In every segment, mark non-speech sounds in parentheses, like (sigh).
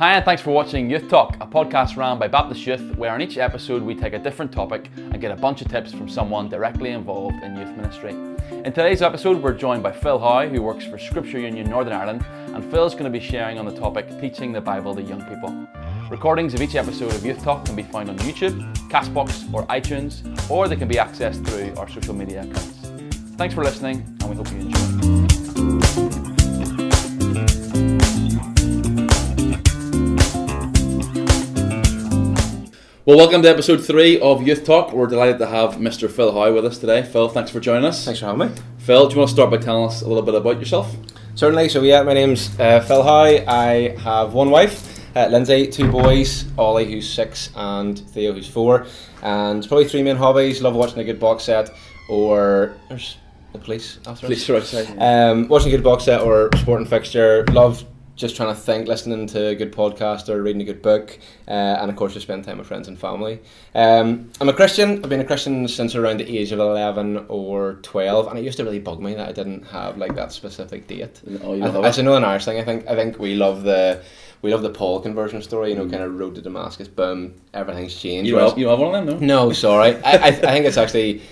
Hi, and thanks for watching Youth Talk, a podcast run by Baptist Youth, where in each episode we take a different topic and get a bunch of tips from someone directly involved in youth ministry. In today's episode, we're joined by Phil Howe, who works for Scripture Union Northern Ireland, and Phil's going to be sharing on the topic teaching the Bible to young people. Recordings of each episode of Youth Talk can be found on YouTube, Castbox, or iTunes, or they can be accessed through our social media accounts. Thanks for listening, and we hope you enjoy. Well, welcome to episode three of Youth Talk. We're delighted to have Mr. Phil Howe with us today. Phil, thanks for joining us. Thanks for having me. Phil, do you want to start by telling us a little bit about yourself? Certainly. So yeah, my name's uh, Phil Howe. I have one wife, uh, Lindsay, two boys, Ollie who's six and Theo who's four, and probably three main hobbies. Love watching a good box set, or there's the police after us. Please, are outside. Um, watching a good box set or sporting fixture. Love just trying to think, listening to a good podcast or reading a good book, uh, and of course just spend time with friends and family. Um, I'm a Christian. I've been a Christian since around the age of eleven or twelve, and it used to really bug me that I didn't have like that specific date. Oh, you I, it's it. another Irish thing. I think I think we love the we love the Paul conversion story. You know, mm. kind of road to Damascus, boom, everything's changed. You don't, you have one of them, no? no, (laughs) sorry. I, I, I think it's actually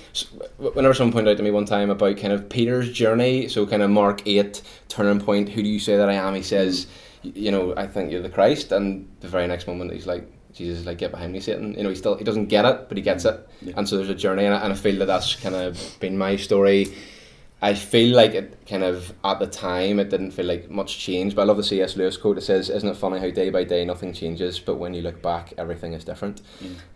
whenever someone pointed out to me one time about kind of Peter's journey, so kind of Mark eight turning point. Who do you say that I am? He says, mm. you know, I think you're the Christ, and the very next moment he's like. Jesus is like, get behind me, Satan. You know, he still he doesn't get it, but he gets mm. it, Yeah. and so there's a journey, and I, and I feel that that's kind of been my story. I feel like it kind of at the time it didn't feel like much change, but I love the C.S. Lewis quote. It says, "Isn't it funny how day by day nothing changes, but when you look back, everything is different."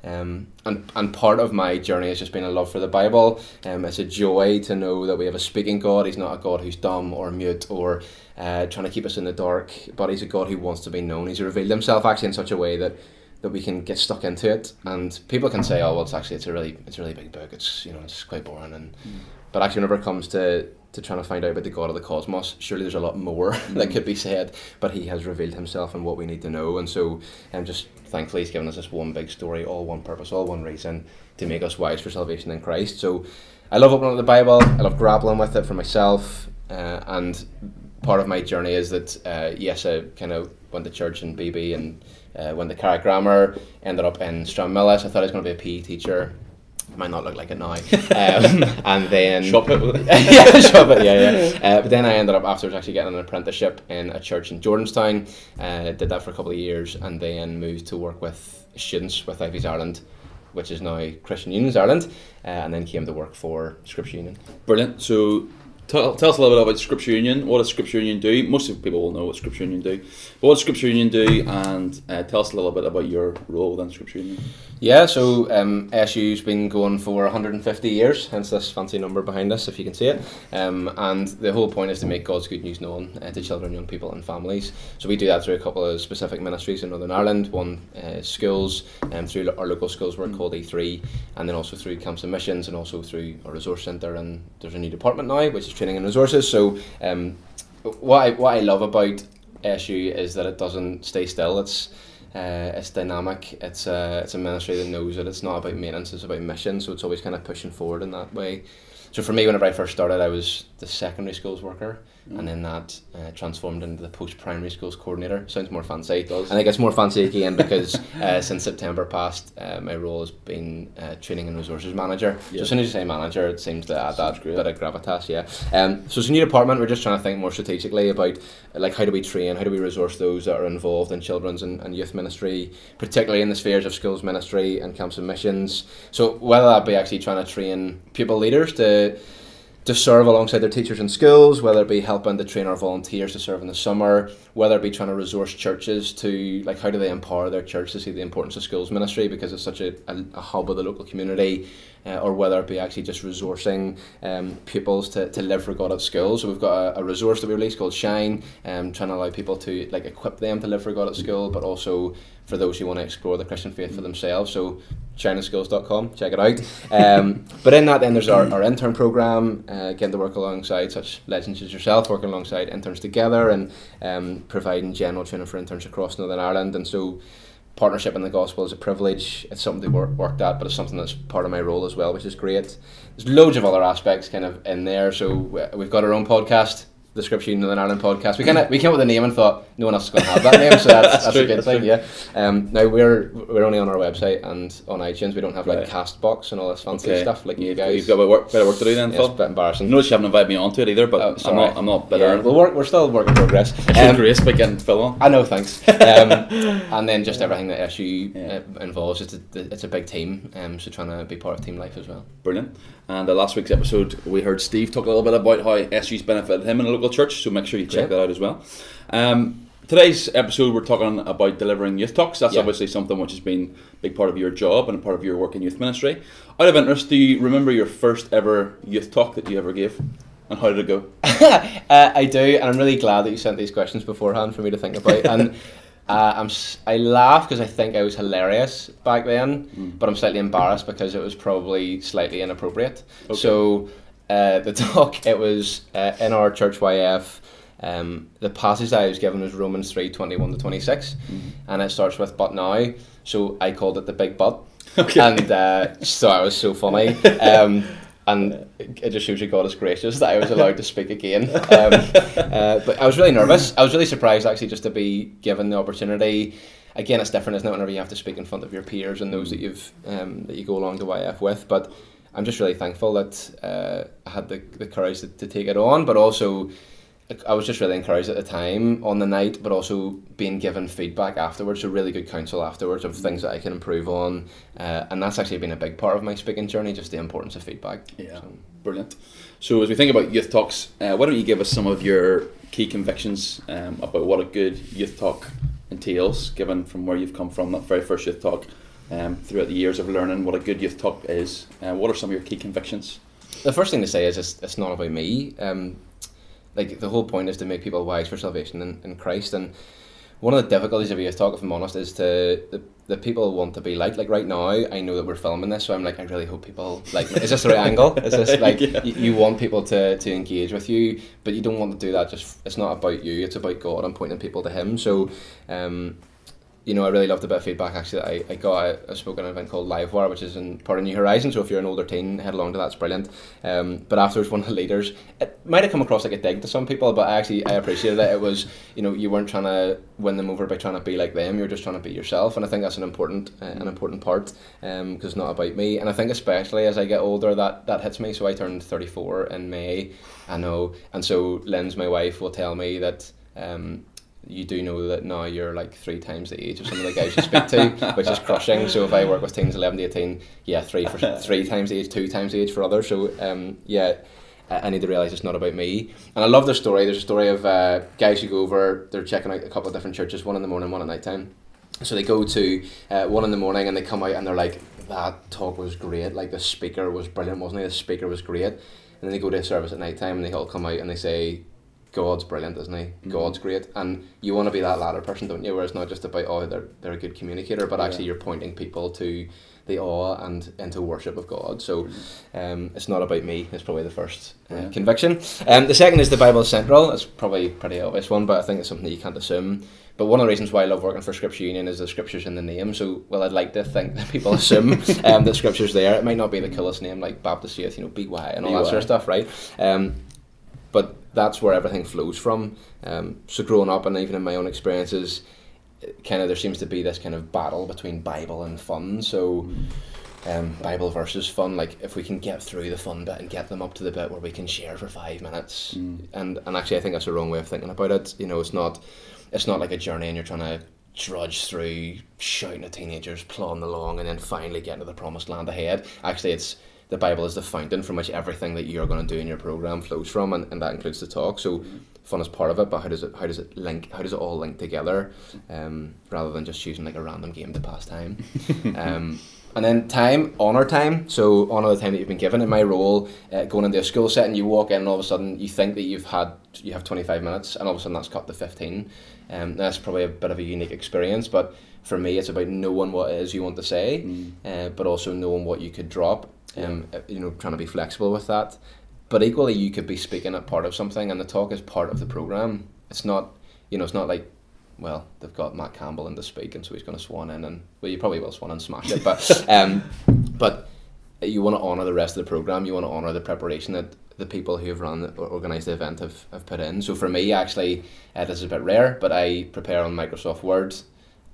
Um, and and part of my journey has just been a love for the Bible. Um, it's a joy to know that we have a speaking God. He's not a God who's dumb or mute or uh, trying to keep us in the dark, but he's a God who wants to be known. He's revealed himself actually in such a way that that we can get stuck into it. And people can say, "Oh, well, it's actually it's a really it's a really big book. It's you know it's quite boring." And but actually, whenever it comes to to trying to find out about the God of the cosmos, surely there's a lot more (laughs) that could be said. But He has revealed Himself and what we need to know. And so, um, just thankfully, He's given us this one big story, all one purpose, all one reason to make us wise for salvation in Christ. So, I love opening up the Bible. I love grappling with it for myself. Uh, and part of my journey is that uh, yes, I kind of went to church in BB and uh, went to Carrick Grammar. Ended up in Stranmillis. I thought I was going to be a PE teacher. Might not look like it now. Um, (laughs) and then Shop it it. (laughs) yeah, shop it. Yeah, yeah. Uh, but then I ended up afterwards actually getting an apprenticeship in a church in Jordanstown. Uh, did that for a couple of years, and then moved to work with students with IFES Ireland, which is now Christian Unions Ireland, uh, and then came to work for Scripture Union. Brilliant. So, tell, tell us a little bit about Scripture Union. What does Scripture Union do? Most of people will know what Scripture Union do. But what does Scripture Union do? And uh, tell us a little bit about your role within Scripture Union. Yeah, so um, SU's been going for 150 years, hence this fancy number behind us, if you can see it. Um, and the whole point is to make God's good news known uh, to children, young people, and families. So we do that through a couple of specific ministries in Northern Ireland. One uh, schools, um, through our local schools work called E3, and then also through camps and missions, and also through our resource centre. And there's a new department now, which is training and resources. So um, what I what I love about SU is that it doesn't stay still. It's uh, it's dynamic. It's a it's a ministry that knows that it's not about maintenance. It's about mission. So it's always kind of pushing forward in that way. So for me, whenever I first started, I was the secondary schools worker, and then that uh, transformed into the post primary schools coordinator. Sounds more fancy. It does. I think it's more fancy again because (laughs) uh, since September past, uh, my role has been uh, training and resources manager. Yeah. So as soon as you say manager, it seems to add that great. bit of gravitas. Yeah. Um, so it's a new department. We're just trying to think more strategically about like how do we train, how do we resource those that are involved in children's and, and youth ministry, particularly in the spheres of schools ministry and camps and missions. So whether that be actually trying to train pupil leaders to to serve alongside their teachers in schools, whether it be helping to train our volunteers to serve in the summer, whether it be trying to resource churches to like how do they empower their church to see the importance of schools ministry because it's such a, a, a hub of the local community, uh, or whether it be actually just resourcing um, pupils to, to live for God at school. So we've got a, a resource that we released called Shine, um, trying to allow people to like equip them to live for God at school, but also for those who want to explore the Christian faith for themselves. So shineschools.com, check it out. Um, (laughs) but in that, then there's our, our intern program, uh, getting to work alongside such legends as yourself, working alongside interns together and um, providing general training for interns across Northern Ireland. And so partnership in the gospel is a privilege. It's something to work worked at, but it's something that's part of my role as well, which is great. There's loads of other aspects kind of in there. So we've got our own podcast. The Scripture Northern Ireland podcast. We kind of we came up with a name and thought no one else is going to have that name, so that's, that's, true, a good that's thing. true. Yeah. Um, now we're we're only on our website and on iTunes. We don't have like Right. Castbox and all this fancy Okay. stuff like you guys. you've got a bit, work, bit of work to do then, Yeah, Phil. it's a bit embarrassing. Notice you haven't invited me onto it either, but Oh, I'm not. I'm not bitter. Yeah, well, we're, we're still work in progress. (laughs) Um, grace by getting Phil on. I know, thanks. Um, (laughs) and then just everything that SU Yeah. uh, involves. It's a, it's a big team, um, so trying to be part of team life as well. Brilliant. And uh, last week's episode, we heard Steve talk a little bit about how SU's benefited him in a local church, so make sure you check that out as well. Um, today's episode, we're talking about delivering youth talks. That's Yeah. obviously something which has been a big part of your job and a part of your work in youth ministry. Out of interest, do you remember your first ever youth talk that you ever gave? And how did it go? (laughs) uh, I do, and I'm really glad that you sent these questions beforehand for me to think about. And (laughs) uh, I'm I laugh because I think I was hilarious back then, Mm. but I'm slightly embarrassed because it was probably slightly inappropriate. Okay. So uh, the (laughs) talk it was uh, in our church YF. Um, the passage that I was given was Romans three twenty one to twenty six, and it starts with "but now." So I called it the big but, (laughs) Okay. and uh, so I was so funny. (laughs) Um, and it just shows you God is gracious that I was allowed to speak again. Um, uh, but I was really nervous. I was really surprised actually just to be given the opportunity. Again, it's different, isn't it? Whenever you have to speak in front of your peers and those that you've um, that you go along to YF with. But I'm just really thankful that uh, I had the, the courage to, to take it on, but also I was just really encouraged at the time on the night, but also being given feedback afterwards, so really good counsel afterwards of things that I can improve on, uh, and that's actually been a big part of my speaking journey, just the importance of feedback. Yeah. So, Brilliant. So, as we think about youth talks, uh, why don't you give us some of your key convictions um, about what a good youth talk entails, given from where you've come from, that very first youth talk, um, throughout the years of learning what a good youth talk is? Uh, what are some of your key convictions? the first thing to say is it's, it's not about me. Um, like the whole point is to make people wise for salvation in, in Christ, and one of the difficulties of a youth talk, if I'm honest, is to the, the people want to be like like right now. I know that we're filming this, so I'm like, I really hope people like. Is this the right angle? Is this (laughs) like Yeah. y- you want people to to engage with you, but you don't want to do that. Just it's not about you. It's about God and pointing people to Him. So, um, you know, I really loved a bit of feedback actually that I, I got. I, I spoke at an event called Livewire, which is in part of New Horizon. So if you're an older teen, head along to that. It's brilliant. Um, but afterwards, one of the leaders, it might have come across like a dig to some people, but I actually I appreciated it. It was, you know, you weren't trying to win them over by trying to be like them. You were just trying to be yourself, and I think that's an important uh, an important part because it's not about me. And I think especially as I get older, that that hits me. So I turned thirty four in May. I know, and so Lynn's my wife will tell me that. Um, you do know that now you're like three times the age of some of the guys you speak to, (laughs) which is crushing. So if I work with teens eleven to eighteen, yeah, three for (laughs) three times the age, two times the age for others. So um, yeah, I need to realize it's not about me. And I love their story. There's a story of uh, guys who go over. They're checking out a couple of different churches, one in the morning, one at night time. So they go to uh, one in the morning and they come out and they're like, that talk was great. Like the speaker was brilliant, wasn't he? The speaker was great. And then they go to a service at night time and they all come out and they say, God's brilliant, isn't he? God's great, and you want to be that latter person, don't you? Where it's not just about oh they're they're a good communicator, but actually you're pointing people to the awe and into worship of God. So um, it's not about me. It's probably the first uh, Yeah. conviction. Um, the second is the Bible is central. It's probably a pretty obvious one, but I think it's something that you can't assume. But one of the reasons why I love working for Scripture Union is the scriptures in the name. So, well, I'd like to think that people assume (laughs) um, that scripture's there. It might not be the coolest name like Baptist Youth, you know, BY and all that sort of stuff, right? Um, that's where everything flows from. Um, so growing up and even in my own experiences, kind of there seems to be this kind of battle between Bible and fun. So um, Bible versus fun. Like if we can get through the fun bit and get them up to the bit where we can share for five minutes, Mm. and and actually I think that's the wrong way of thinking about it. You know, it's not it's not like a journey and you're trying to drudge through shouting at teenagers, plodding along, and then finally getting to the promised land ahead. Actually, it's the Bible is the fountain from which everything that you're going to do in your program flows from, and, and that includes the talk. So, fun is part of it, but how does it how does it link? How does it all link together, um, rather than just choosing like a random game to pass time? (laughs) um, and then time, honour time. So honour the time that you've been given. In my role, uh, going into a school setting, you walk in and all of a sudden you think that you've had you have twenty five minutes, and all of a sudden that's cut to fifteen. Um, that's probably a bit of a unique experience, but for me, it's about knowing what it is you want to say, Mm. uh, but also knowing what you could drop. Um, you know, trying to be flexible with that. But equally, you could be speaking at part of something, and the talk is part of the program. It's not, you know, it's not like, well, they've got Matt Campbell in to speak, and so he's going to swan in, and well, you probably will swan and smash it, but (laughs) um, but you want to honor the rest of the program. You want to honor the preparation that the people who have run or organised the event have, have put in. So for me, actually, uh, this is a bit rare, but I prepare on Microsoft Word.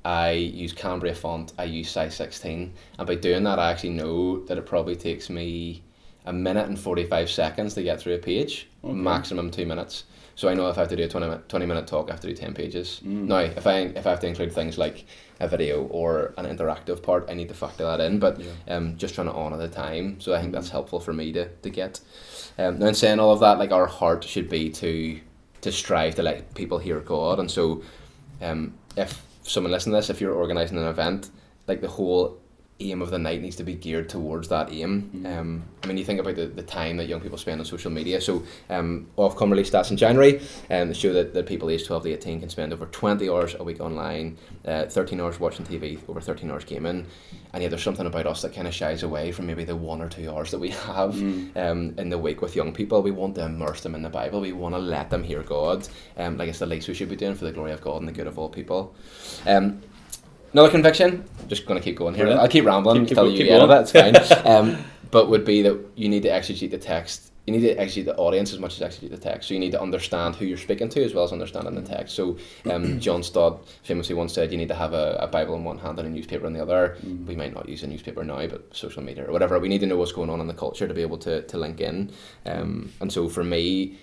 I use Cambria font. I use size 16. And by doing that, I actually know that it probably takes me a minute and 45 seconds to get through a page, Okay. maximum two minutes. So I know if I have to do a 20 minute, 20 minute talk, I have to do 10 pages. Mm. Now, if I, if I have to include things like a video or an interactive part, I need to factor that in. But Yeah. um, just trying to honour the time. So I think that's helpful for me to, to get. Um, now, in saying all of that, like our heart should be to to strive to let people hear God. And so, um, if someone listening to this, if you're organising an event, like the whole aim of the night needs to be geared towards that aim. Mhm. Um, I mean, you think about the, the time that young people spend on social media. So, um, Ofcom released stats in January, and they show that, that people aged 12 to 18 can spend over 20 hours a week online, uh, 13 hours watching TV, over 13 hours gaming. And yet, there's something about us that kind of shies away from maybe the one or two hours that we (laughs) have Mm. um, in the week with young people. We want to immerse them in the Bible. We want to let them hear God. Um, like it's the least we should be doing for the glory of God and the good of all people. Um, another conviction. I'm just going to keep going here. Brilliant. I'll keep rambling Keep- keep you keep going. it. It's fine. (laughs) um, but would be that you need to exegete the text. You need to exegete the audience as much as execute the text. So you need to understand who you're speaking to as well as understanding the text. So um, (clears throat) John Stott famously once said you need to have a, a Bible in one hand and a newspaper in the other Mm. we might not use a newspaper now, but social media or whatever. We need to know what's going on in the culture to be able to, to link in. Um, and so for me,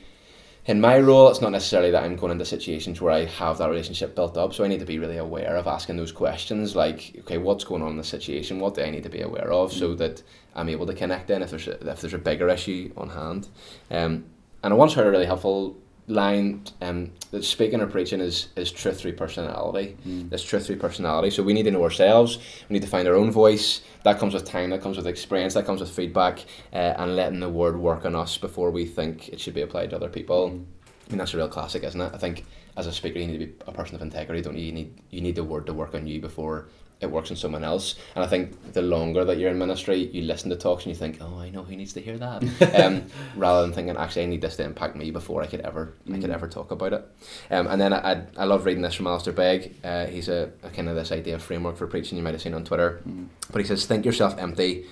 in my role, it's not necessarily that I'm going into situations where I have that relationship built up. So I need to be really aware of asking those questions like, okay, what's going on in the situation? What do I need to be aware of so that I'm able to connect in if there's a, if there's a bigger issue on hand. Um, and I once heard a really helpful line um, that speaking or preaching is, is truth through personality. Mm. It's truth through personality. So we need to know ourselves. We need to find our own voice. That comes with time. That comes with experience. That comes with feedback, uh, and letting the word work on us before we think it should be applied to other people. Mm. I mean that's a real classic, isn't it? I think as a speaker you need to be a person of integrity, don't you? You need you need the word to work on you before it works on someone else. And I think the longer that you're in ministry, you listen to talks and you think, oh, I know who needs to hear that, (laughs) um, rather than thinking, actually, I need this to impact me before I could ever I could Mm. ever talk about it. Um, and then I, I, I love reading this from Alistair Begg. Uh, he's a, a kind of this idea of framework for preaching you might have seen on Twitter. Mm. But he says, think yourself empty,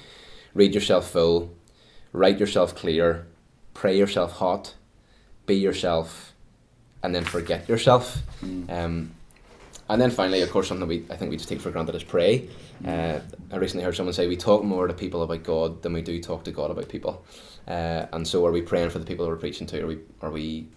read yourself full, write yourself clear, pray yourself hot, be yourself, and then forget yourself. Mm. Um, and then finally, of course, something we I think we just take for granted is pray. Uh, I recently heard someone say we talk more to people about God than we do talk to God about people. Uh, and so, are we praying for the people we're preaching to? Are we are we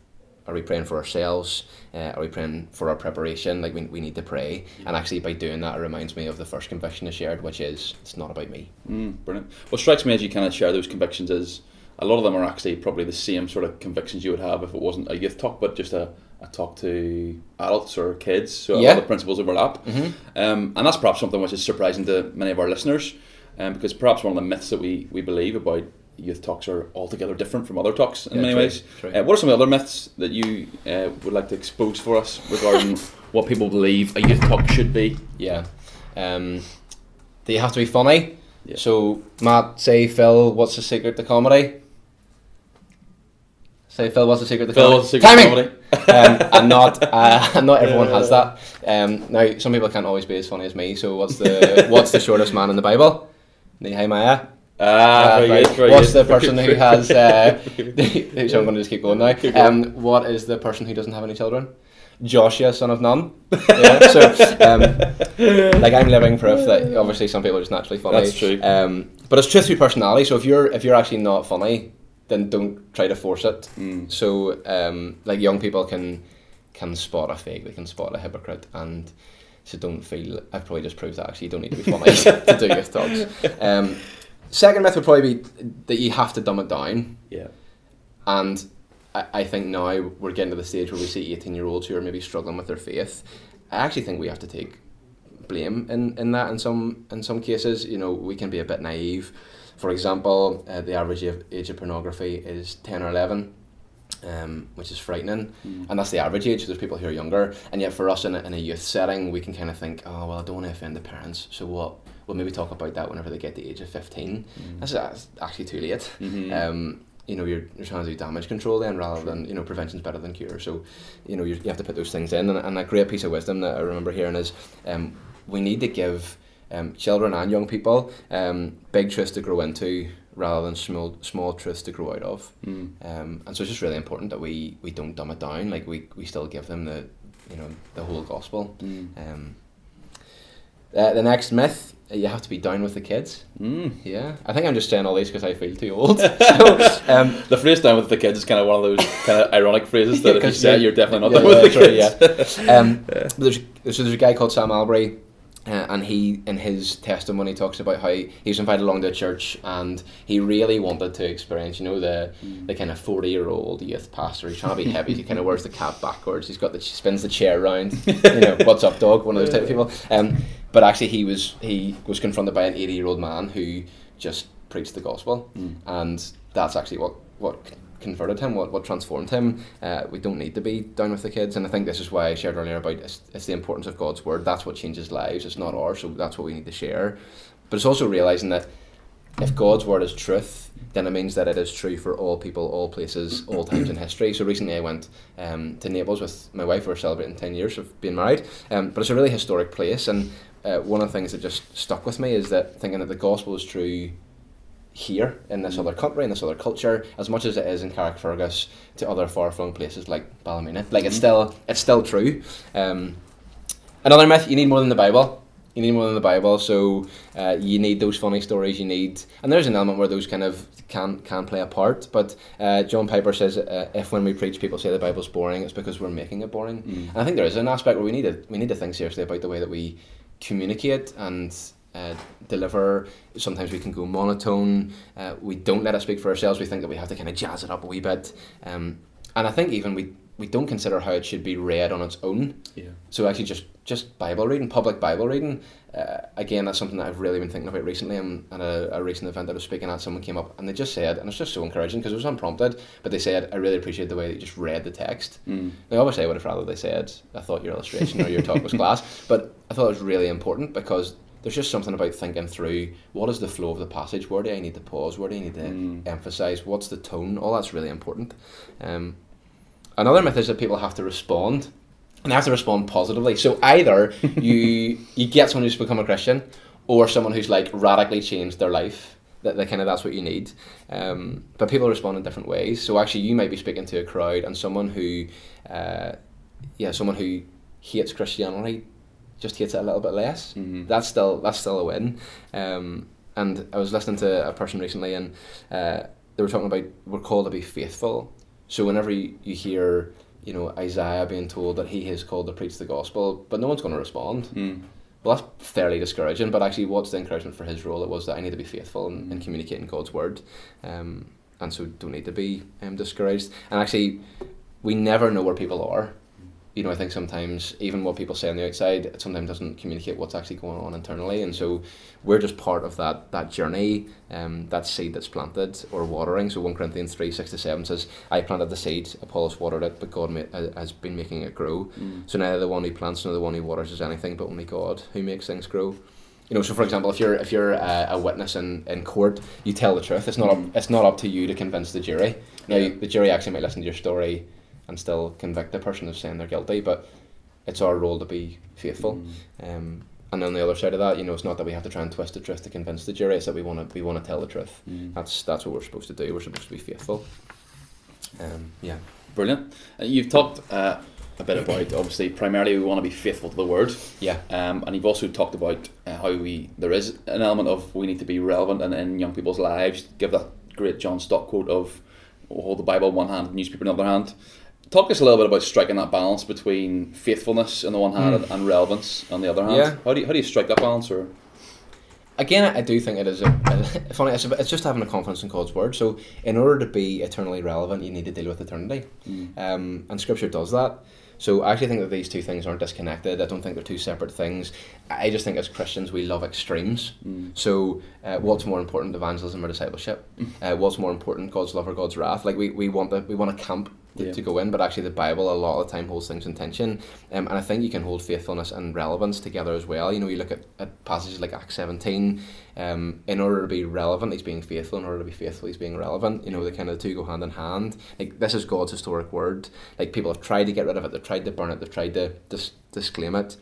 are we praying for ourselves? Uh, are we praying for our preparation? Like we, we need to pray. And actually, by doing that, it reminds me of the first conviction I shared, which is it's not about me. Mm, brilliant. What strikes me as you kind of share those convictions is a lot of them are actually probably the same sort of convictions you would have if it wasn't a youth talk, but just a, a talk to adults or kids. So a lot of the principles overlap. Mm-hmm. Um, and that's perhaps something which is surprising to many of our listeners, um, because perhaps one of the myths that we, we believe about youth talks are altogether different from other talks in Yeah, many true, ways. true. Uh, what are some of the other myths that you uh, would like to expose for us regarding (laughs) what people believe a youth talk should be? Yeah. Um, do you have to be funny? Yeah. So, Matt, say, Phil, what's the secret to comedy? Say, Phil, what's the secret to Phil, comedy? what's the secret to Timing! Um, and not uh, (laughs) not everyone has that. Um, now, some people can't always be as funny as me. So, what's the what's the shortest man in the Bible? Nehemiah. Ah, Uh, right. good, What's good. the person who has? Uh, (laughs) (laughs) so I'm going to just keep going now. Um, what is the person who doesn't have any children? Joshua, son of Nun. Yeah, so, um, like I'm living proof that obviously some people are just naturally funny. That's true. Um, but it's truth through personality. So if you're if you're actually not funny, then don't try to force it. Mm. So um, like young people can can spot a fake, they can spot a hypocrite, and so don't feel. I've probably just proved that actually you don't need to be (laughs) funny to do youth talks. Um, second myth would probably be that you have to dumb it down, Yeah. and I, I think now we're getting to the stage where we see eighteen year olds who are maybe struggling with their faith. I actually think we have to take blame in, in that in some in some cases. You know, we can be a bit naive. For example, uh, the average age of pornography is ten or eleven, um, which is frightening, Mm. and that's the average age. There's people who are younger, and yet for us in a, in a youth setting, we can kind of think, oh well, I don't want to offend the parents, so what? We'll maybe talk about that whenever they get the age of fifteen. Mm. That's, that's actually too late. Mhm. Um, you know, you're, you're trying to do damage control then rather than, you know, prevention's better than cure. So, you know, you you have to put those things in. And, and a great piece of wisdom that I remember hearing is um, we need to give um, children and young people um, big truths to grow into rather than small small truths to grow out of. Mm. Um, and so it's just really important that we, we don't dumb it down. Like we, we still give them the you know the whole gospel. Mm. Um, uh, the next myth you have to be down with the kids. Mm. Yeah, I think I'm just saying all these because I feel too old. (laughs) (laughs) so, um, The phrase "down with the kids" is kind of one of those kind of (laughs) ironic phrases that Yeah, if you say you're definitely not yeah, down with the yeah, kids. true, um, but there's, so there's a guy called Sam Allberry, uh, and he in his testimony talks about how he was invited along to a church and he really wanted to experience, you know, the the kind of forty year old youth pastor. He's trying to be heavy. He kind of wears the cap backwards. He's got the spins the chair around. You know, what's up, dog? One of those type of people. Um, but actually, he was he was confronted by an eighty year old man who just preached the gospel, Mm. and that's actually what what converted him, what, what transformed him. Uh, we don't need to be down with the kids, and I think this is why I shared earlier about it's, it's the importance of God's word. That's what changes lives. It's not ours, so that's what we need to share. But it's also realizing that if God's word is truth, then it means that it is true for all people, all places, all times in history. So recently I went um, to Naples with my wife. We're celebrating 10 years of being married. Um, but it's a really historic place. And uh, one of the things that just stuck with me is that thinking that the gospel is true here in this other country, in this other culture, as much as it is in Carrickfergus to other far flung places like Ballymena. Like it's Mhm. still it's still true. Um, another myth: you need more than the Bible. You need more than the Bible, so uh, you need those funny stories. You need, and there's an element where those kind of can can play a part. But uh, John Piper says, uh, if when we preach, people say the Bible's boring, it's because we're making it boring. Mm. And I think there is an aspect where we need to we need to think seriously about the way that we communicate and uh, deliver. Sometimes we can go monotone. Uh, we don't let it speak for ourselves. We think that we have to kind of jazz it up a wee bit. Um, and I think even we we don't consider how it should be read on its own. Yeah. So actually, just just Bible reading, public Bible reading. Uh, again, that's something that I've really been thinking about recently. I'm at a, a recent event that I was speaking at. Someone came up and they just said, and it's just so encouraging because it was unprompted. But they said, I really appreciate the way that you just read the text. Mm. Now, obviously, I would have rather they said, I thought your illustration or your talk was (laughs) class, but I thought it was really important because there's just something about thinking through what is the flow of the passage, where do I need to pause, where do I need to Mm. emphasize, what's the tone, all that's really important. Um, another myth is that people have to respond, and they have to respond positively. So either (laughs) you you get someone who's become a Christian, or someone who's like radically changed their life. That, that kind of that's what you need. Um, but people respond in different ways. So actually, you might be speaking to a crowd, and someone who, uh, yeah, someone who hates Christianity, just hates it a little bit less. Mhm. That's still that's still a win. Um, and I was listening to a person recently, and uh, they were talking about we're called to be faithful. So whenever you, you hear, you know, Isaiah being told that he is called to preach the gospel, but no one's going to respond. Mm. Well, that's fairly discouraging. But actually, what's the encouragement for his role? It was that I need to be faithful in, in Mm. communicating God's word, um, and so don't need to be um, discouraged. And actually, we never know where people are. You know, I think sometimes even what people say on the outside, it sometimes doesn't communicate what's actually going on internally, and so we're just part of that that journey, um, that seed that's planted or watering. So one Corinthians three six to seven says, "I planted the seed, Apollos watered it, but God uh, has been making it grow." Mm. So neither the one who plants nor the one who waters is anything, but only God who makes things grow. You know, so for example, if you're if you're a, a witness in, in court, you tell the truth. It's not up, it's not up to you to convince the jury. Now Yeah. the jury actually might listen to your story and still convict the person of saying they're guilty, but it's our role to be faithful. Mm. Um, and on the other side of that, you know, it's not that we have to try and twist the truth to convince the jury. It's that we want to we want to tell the truth. Mm. That's that's what we're supposed to do. We're supposed to be faithful. Um, yeah. Brilliant. Uh, you've talked uh, a bit about obviously primarily we want to be faithful to the word, Yeah. um, and you've also talked about uh, how we there is an element of we need to be relevant in, in young people's lives. Give that great John Stott quote of hold the Bible in one hand, newspaper in the other hand. Talk us a little bit about striking that balance between faithfulness on the one hand Mm. and relevance on the other hand. Yeah. How do you, how do you strike that balance? Or Again, I do think it is a, a (laughs) funny. It's, a, it's just having a confidence in God's word. So, in order to be eternally relevant, you need to deal with eternity, Mm. um, and Scripture does that. So, I actually think that these two things aren't disconnected. I don't think they're two separate things. I just think as Christians we love extremes. Mm. So, uh, what's more important, evangelism or discipleship? Uh, what's more important, God's love or God's wrath? Like we, we want the, we want a camp to, Yeah. to go in, but actually the Bible a lot of the time holds things in tension. Um, and I think you can hold faithfulness and relevance together as well. You know, you look at, at passages like Acts seventeen. Um, in order to be relevant, he's being faithful. In order to be faithful, he's being relevant. You know, the kind of the two go hand in hand. Like this is God's historic word. Like people have tried to get rid of it. They've tried to burn it. They've tried to dis- disclaim it.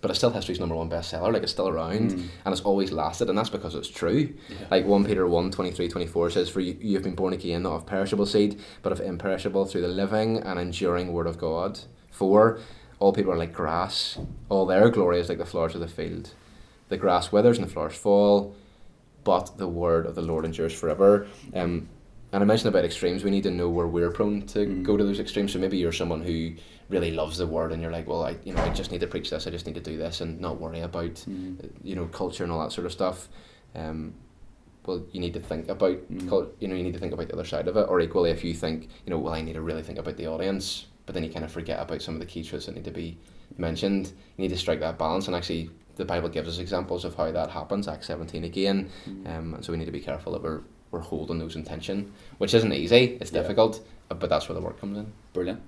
But it's still history's number one bestseller. Like it's still around Mm. and it's always lasted, and that's because it's true. Yeah. Like 1 Peter 1 23 24 says, For you, you have been born again, not of perishable seed, but of imperishable through the living and enduring word of God. 4 All people are like grass, all their glory is like the flowers of the field. The grass withers and the flowers fall, but the word of the Lord endures forever. Um, and I mentioned about extremes. We need to know where we're prone to Mm. go to those extremes. So maybe you're someone who really loves the word, and you're like, well, I you know I just need to preach this. I just need to do this, and not worry about Mm. you know culture and all that sort of stuff. Um, well, you need to think about Mm. cul- you know you need to think about the other side of it. Or equally, if you think you know, well, I need to really think about the audience, but then you kind of forget about some of the key truths that need to be mentioned. You need to strike that balance, and actually, the Bible gives us examples of how that happens. Acts seventeen again. Mm. Um, and so we need to be careful that we're, we're holding those in tension, which isn't easy, it's Yeah. difficult, uh, but that's where the work comes in. Brilliant.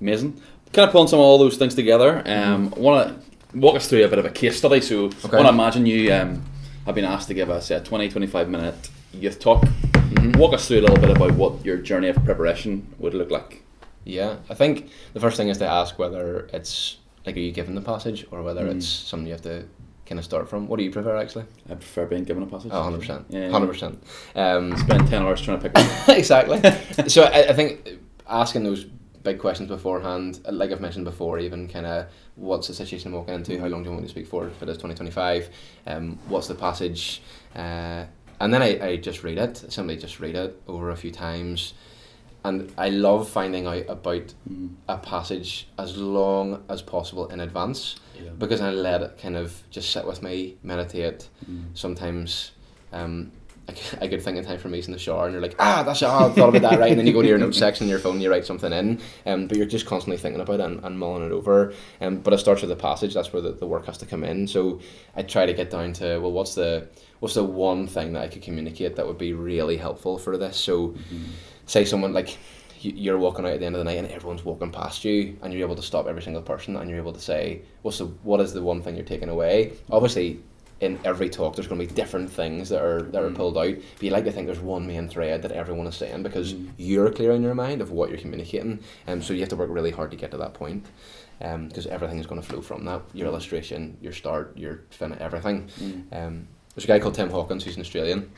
Amazing. Kind of pulling some of all those things together. Um, I want to walk us through a bit of a case study. So, Okay. I want to imagine you um, have been asked to give us a 20 25 minute youth talk. Mhm. Walk us through a little bit about what your journey of preparation would look like. Yeah, I think the first thing is to ask whether it's like, are you given the passage or whether Mm. it's something you have to kind of start from. What do you prefer actually? I prefer being given a passage. Oh, 100%. Yeah. 100%. Um, (laughs) Spend 10 hours trying to pick one. (laughs) exactly. (laughs) so I, I think asking those big questions beforehand, uh, like I've mentioned before, even kind of what's the situation I'm walking into, how long do you want me to speak for if it is 2025, um, what's the passage, uh, and then I, I just read it, simply just read it over a few times. And I love finding out about Mm. a passage as long as possible in advance Yeah. because I let it kind of just sit with me, meditate, Mm. sometimes um, a, good thing in time for me is in the shower and you're like, ah, that's it, oh, I thought about that, right? And then you go to your notes (laughs) section on your phone and you write something in, um, but you're just constantly thinking about it and, and mulling it over. Um, but it starts with the passage, that's where the, the work has to come in. So I try to get down to, well, what's the what's the one thing that I could communicate that would be really helpful for this? So Mhm. Say someone like you- you're walking out at the end of the night and everyone's walking past you and you're able to stop every single person and you're able to say what's the what is the one thing you're taking away obviously in every talk there's going to be different things that are that are Mm. pulled out but you like to think there's one main thread that everyone is saying because Mm. you're clear in your mind of what you're communicating and so you have to work really hard to get to that point because everything is going to flow from that your illustration your start your fin everything Mm. um, there's a guy called Tim Hawkins who's an Australian.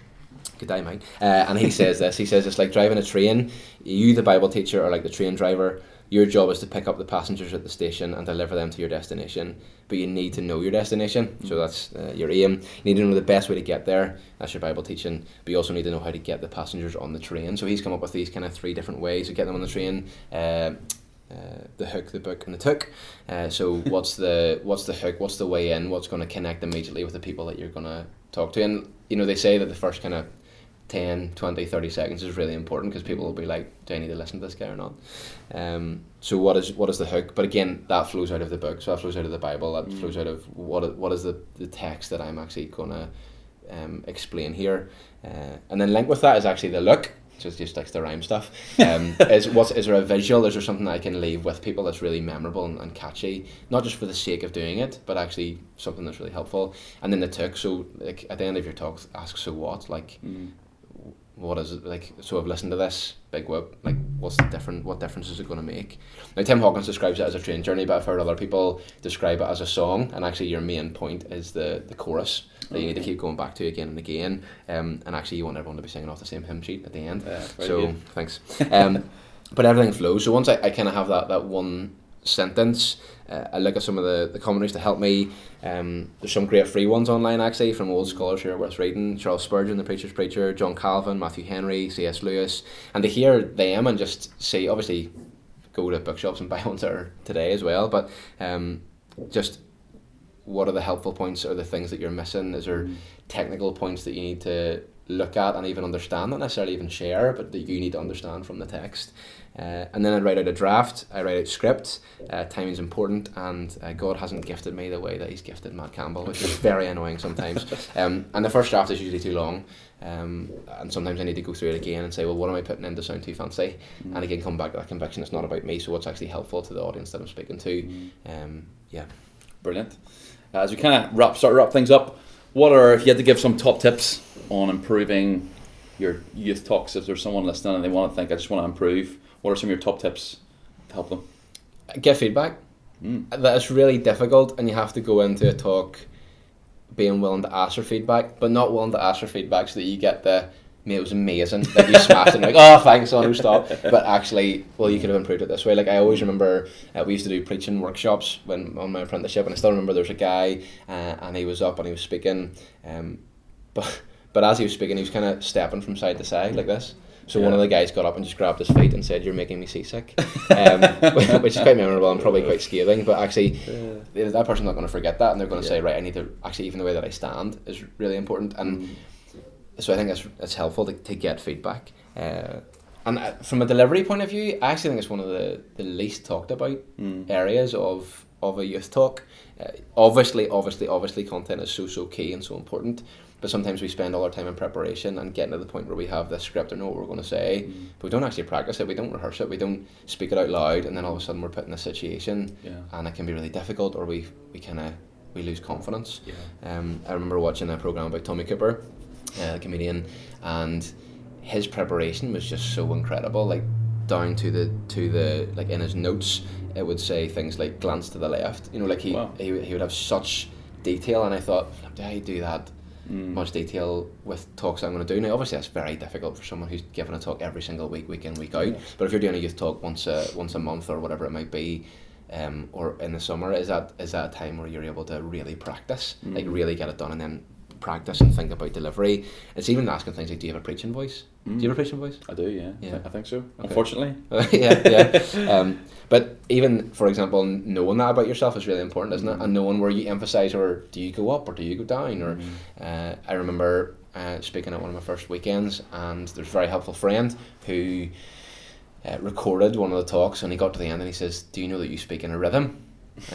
Good day, mate. Uh, and he says this. He says it's like driving a train. You, the Bible teacher, are like the train driver. Your job is to pick up the passengers at the station and deliver them to your destination. But you need to know your destination. So that's uh, your aim. You need to know the best way to get there. That's your Bible teaching. But you also need to know how to get the passengers on the train. So he's come up with these kind of three different ways to get them on the train. Uh, uh, the hook, the book, and the took. Uh, so (laughs) what's the what's the hook? What's the way in? What's going to connect immediately with the people that you're going to talk to? And you know they say that the first kind of 10, 20, 30 seconds is really important because people will be like, do I need to listen to this guy or not? Um, so what is what is the hook? But again, that flows out of the book. So that flows out of the Bible. That Mm. flows out of what what is the, the text that I'm actually going to um, explain here. Uh, and then linked with that is actually the look. It's just like the rhyme stuff. Um, (laughs) is what's is there a visual? Is there something that I can leave with people that's really memorable and, and catchy? Not just for the sake of doing it, but actually something that's really helpful. And then the took. So like at the end of your talk, ask so what? Like Mm. what is it like? So I've listened to this big whip. Like what's the different? What difference is it going to make? Now Tim Hawkins describes it as a train journey, but I've heard other people describe it as a song. And actually, your main point is the the chorus that you need to keep going back to again and again. Um, and actually, you want everyone to be singing off the same hymn sheet at the end Yeah, so good. thanks. Um, (laughs) but everything flows. So once I, I kind of have that that one sentence, uh, I look at some of the, the commentaries to help me. Um, there's some great free ones online actually from old scholars who are worth reading. Charles Spurgeon, the preacher's preacher, John Calvin, Matthew Henry, C.S. Lewis, and to hear them and just see, obviously, go to bookshops and buy (laughs) ones that are today as well. But um, just what are the helpful points or the things that you're missing? Is there Mm. technical points that you need to look at and even understand, not necessarily even share, but that you need to understand from the text. Uh, and then I write out a draft, I write out script, uh, timing's important, and uh, God hasn't gifted me the way that He's gifted Matt Campbell, which is very (laughs) annoying sometimes. Um, and the first draft is usually too long, um, and sometimes I need to go through it again and say, well, what am I putting in to sound too fancy? Mm. And again, come back to that conviction, it's not about me, so what's actually helpful to the audience that I'm speaking to. Mm. Um, yeah. Brilliant. Uh, as we kind of wrap, start wrap things up, what are if you had to give some top tips on improving your youth talks? If there's someone listening and they want to think, I just want to improve, what are some of your top tips to help them? Get feedback. Mm. that it's really difficult, and you have to go into a talk being willing to ask for feedback, but not willing to ask for feedback so that you get the mate, it was amazing that you smashed it. Like, oh, thanks, on who stop. But actually, well, you could have improved it this way. Like I always remember, uh, we used to do preaching workshops when on my apprenticeship, and I still remember there was a guy, uh, and he was up and he was speaking, um, but but as he was speaking, he was kind of stepping from side to side like this. So one of the guys got up and just grabbed his feet and said, "You're making me seasick," um, (laughs) which is quite memorable and probably quite scathing. But actually, that person's not going to forget that, and they're going to say, "Right, I need to actually even the way that I stand is really important." And Mm. So I think that's it's helpful to, to get feedback. Uh, and uh, from a delivery point of view, I actually think it's one of the, the least talked about Mm. areas of of a youth talk. Uh, obviously, obviously, obviously, content is so so key and so important. But sometimes we spend all our time in preparation and getting to the point where we have this script or know what we're going to say, Mm. but we don't actually practice it. We don't rehearse it. We don't speak it out loud, and then all of a sudden we're put in a situation, Yeah. and it can be really difficult, or we we kind of we lose confidence. Yeah. Um, I remember watching a program about Tommy Cooper, uh, comedian, and his preparation was just so incredible. Like down to the to the like in his notes, it would say things like "glance to the left." You know, like he Wow. he, he would have such detail, and I thought, do I do that? Mm. Much detail with talks I'm going to do now. Obviously, that's very difficult for someone who's given a talk every single week, week in, week out. Yeah. But if you're doing a youth talk once a once a month or whatever it might be, um, or in the summer, is that is that a time where you're able to really practice, like Mm. really get it done, and then practice and think about delivery. It's even asking things like, do you have a preaching voice? Do you have a preaching voice? I do, yeah. Yeah. I think so. Okay. Unfortunately. (laughs) yeah, yeah. (laughs) Um, but even for example, knowing that about yourself is really important, isn't it? And knowing where you emphasize, or do you go up, or do you go down, or Mm. uh, I remember uh, speaking at one of my first weekends, and there's a very helpful friend who uh, recorded one of the talks, and he got to the end and he says, "Do you know that you speak in a rhythm?"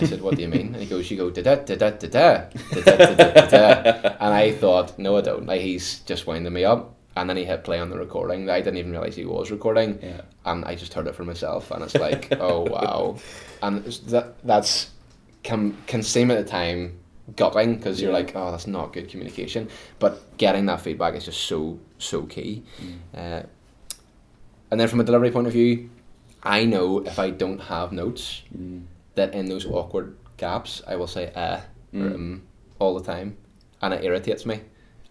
I said, "What do you mean?" And he goes, "You go da da da da da da da da da da da." And I thought, "No, I don't. Like he's just winding me up." And then he hit play on the recording. I didn't even realize he was recording, Yeah. and I just heard it for myself, and it's like, (laughs) oh wow, and that that's can can seem at the time gutting because you're like, oh, that's not good communication. But getting that feedback is just so so key. Mm. Uh, and then from a delivery point of view, I know if I don't have notes Mm. That in those awkward gaps, I will say uh or Mm. um all the time, and it irritates me.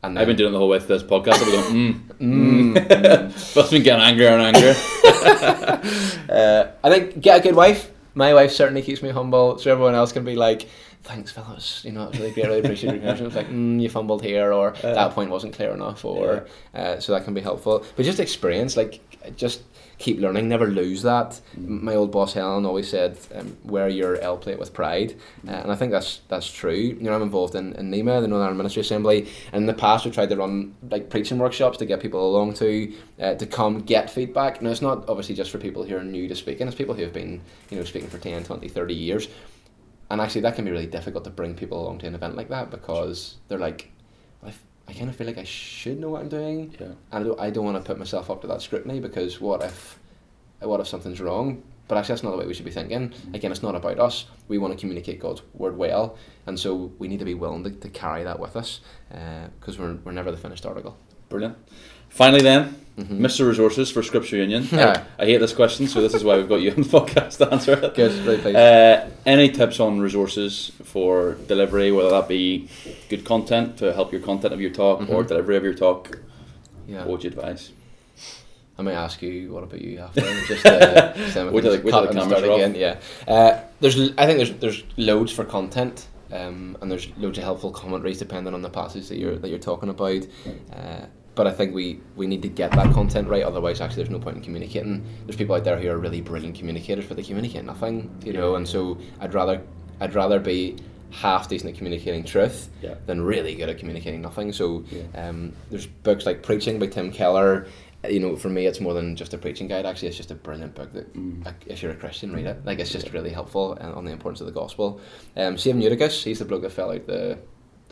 And I've been doing it the whole way through this podcast. I've been going, mm. (laughs) Mm, mm. (laughs) Must been getting angrier and angrier. (laughs) uh, I think get a good wife. My wife certainly keeps me humble, so everyone else can be like, "Thanks, fellas. You know, it's really great. I really appreciate your encouragement." It's like, mm, "You fumbled here," or "That point wasn't clear enough," or uh, so that can be helpful. But just experience, like, just keep learning. Never lose that. M My old boss Helen always said, um, "Wear your L plate with pride," uh, and I think that's that's true. You know, I'm involved in, in NEMA, the Northern Ireland Ministry Assembly, and in the past we've tried to run like preaching workshops to get people along to uh, to come get feedback. Now it's not obviously just for people who are new to speaking; it's people who have been you know speaking for 10, 20, 30 years. And actually, that can be really difficult to bring people along to an event like that because they're like, I, kind of feel like I should know what I'm doing, yeah. and I don't, I don't want to put myself up to that scrutiny because what if, what if something's wrong? But actually, that's not the way we should be thinking. Mm. Again, it's not about us. We want to communicate God's word well, and so we need to be willing to, to carry that with us uh, because we're, we're never the finished article. Brilliant. Finally, then, Mhm. Mr. Resources for Scripture Union. (laughs) Yeah. I hate this question, so this is why we've got you on the (laughs) podcast to answer it. Good, pleased. Uh, any tips on resources for delivery, whether that be good content to help your content of your talk or Mhm. delivery of your talk? yeah. What would you advise? I may ask you, what about you after? (laughs) Just uh, we Wait can till just the- cut the and start again. Yeah. Uh, there's, I think there's there's loads for content, um, and there's loads of helpful commentaries depending on the passage that you're that you're talking about. Uh, but I think we, we need to get that content right. Otherwise, actually, there's no point in communicating. There's people out there who are really brilliant communicators, but they communicate nothing. You know, and so I'd rather I'd rather be half decent at communicating truth Yeah. than really good at communicating nothing. So Yeah. um, there's books like Preaching by Tim Keller. You know, for me, it's more than just a preaching guide. Actually, it's just a brilliant book that, Mm. like, if you're a Christian, read it. Like, it's just really helpful uh, on the importance of the gospel. Um, Saving Eutychus, he's the bloke that fell out the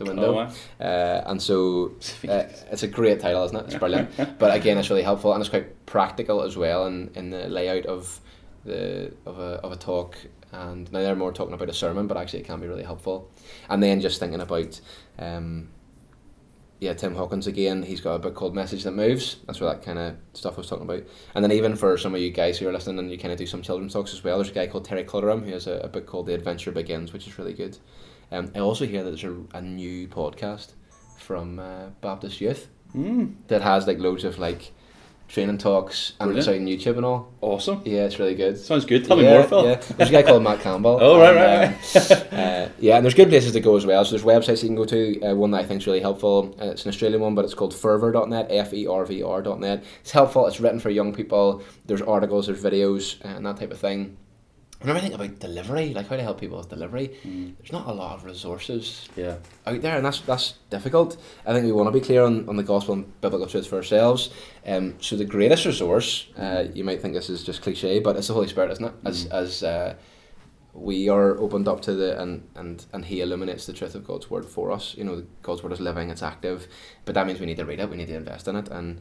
the window. Oh, wow. Uh, and so (laughs) uh, it's a great title, isn't it? It's brilliant. (laughs) but again, it's really helpful and it's quite practical as well in, in the layout of the of a, of a talk. And now they're more talking about a sermon, but actually it can be really helpful. And then just thinking about, um, yeah, Tim Hawkins again. He's got a book called Message That Moves. That's where that kind of stuff I was talking about. And then even for some of you guys who are listening and you kind of do some children's talks as well, there's a guy called Terry Clutterham who has a, a book called The Adventure Begins, which is really good. Um, I also hear that there's a, a new podcast from uh, Baptist Youth Mm, that has like loads of like training talks and it's out on YouTube and all. awesome. Yeah, it's really good. Sounds good. Tell yeah, me more, Phil. Yeah, there's a guy called Matt Campbell. (laughs) Oh, right, and, right, um, (laughs) uh, yeah, and there's good places to go as well. So there's websites you can go to. Uh, one that I think is really helpful. Uh, it's an Australian one, but it's called fervr.net, F E R V R.net. It's helpful. It's written for young people. There's articles, there's videos, uh, and that type of thing. Whenever I think about delivery, like how to help people with delivery, Mm, there's not a lot of resources yeah. out there, and that's that's difficult. I think we want to be clear on, on the gospel and biblical truth for ourselves. Um, so the greatest resource, uh, you might think this is just cliche, but it's the Holy Spirit, isn't it? As Mm. as uh, we are opened up to the and and and He illuminates the truth of God's word for us. You know, God's word is living, it's active, but that means we need to read it, we need to invest in it, and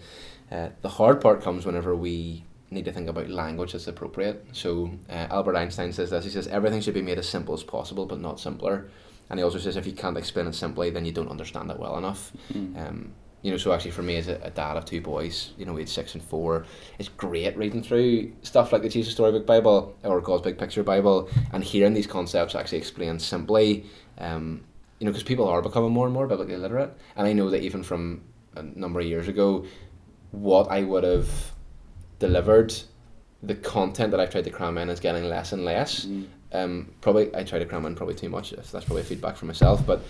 uh, the hard part comes whenever we need to think about language that's appropriate. So uh, Albert Einstein says this. He says everything should be made as simple as possible, but not simpler. And he also says if you can't explain it simply, then you don't understand it well enough. Mm. Um, you know, so actually for me as a, a dad of two boys, you know, age six and four, it's great reading through stuff like the Jesus Storybook Bible or God's Big Picture Bible and hearing these concepts actually explained simply. Um, you know, because people are becoming more and more biblically literate, and I know that even from a number of years ago, what I would have delivered, the content that I've tried to cram in is getting less and less. Mm. Um, probably I try to cram in probably too much. If that's probably feedback from myself, but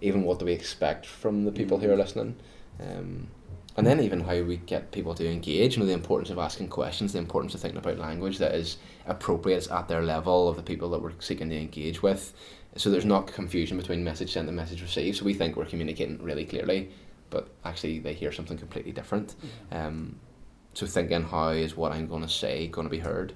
even what do we expect from the people who are listening? Um, and then even how we get people to engage. You know, the importance of asking questions, the importance of thinking about language that is appropriate, it's at their level of the people that we're seeking to engage with. So there's not confusion between message sent and message received. So we think we're communicating really clearly, but actually they hear something completely different. Um, so thinking how is what I'm going to say going to be heard,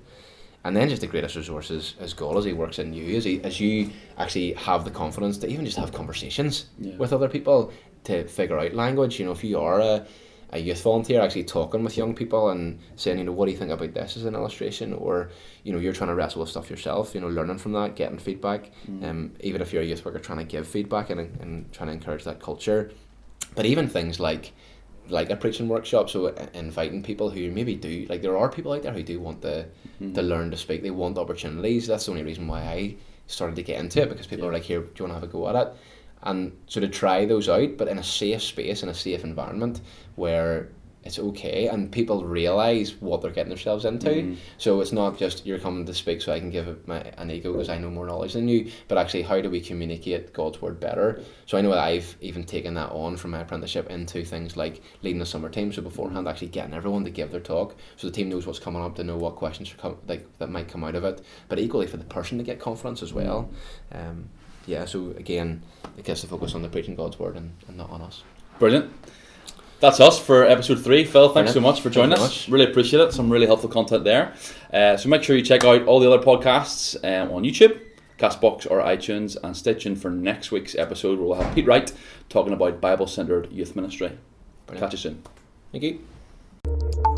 and then just the greatest resource is, is God as He works in you, as He as you actually have the confidence to even just have conversations Yeah. with other people to figure out language. You know, if you are a, a youth volunteer, actually talking with young people and saying, you know, what do you think about this as an illustration, or you know, you're trying to wrestle with stuff yourself. You know, learning from that, getting feedback. Mm. Um, even if you're a youth worker, trying to give feedback and and trying to encourage that culture. But even things like like a preaching workshop, so inviting people who maybe do like there are people out there who do want to Mm. to learn to speak. They want opportunities. That's the only reason why I started to get into it because people Yeah. are like, "Here, do you want to have a go at it?" And so to try those out, but in a safe space, in a safe environment where it's okay and people realize what they're getting themselves into. Mm. So it's not just you're coming to speak so I can give it my an ego because I know more knowledge than you, but actually how do we communicate God's word better? So I know that I've even taken that on from my apprenticeship into things like leading a summer team. So beforehand, actually getting everyone to give their talk, so the team knows what's coming up, to know what questions are com- like that might come out of it, but equally for the person to get confidence as well. Um, yeah. So again, it gets to focus on the preaching God's word and, and not on us. Brilliant. That's us for episode three. Phil, thanks so much for joining us. very Really appreciate it. Some really helpful content there. Uh, so make sure you check out all the other podcasts um, on YouTube, Castbox or iTunes, and stay tuned for next week's episode where we'll have Pete Wright talking about Bible centered youth ministry. Brilliant. Catch you soon. Thank you.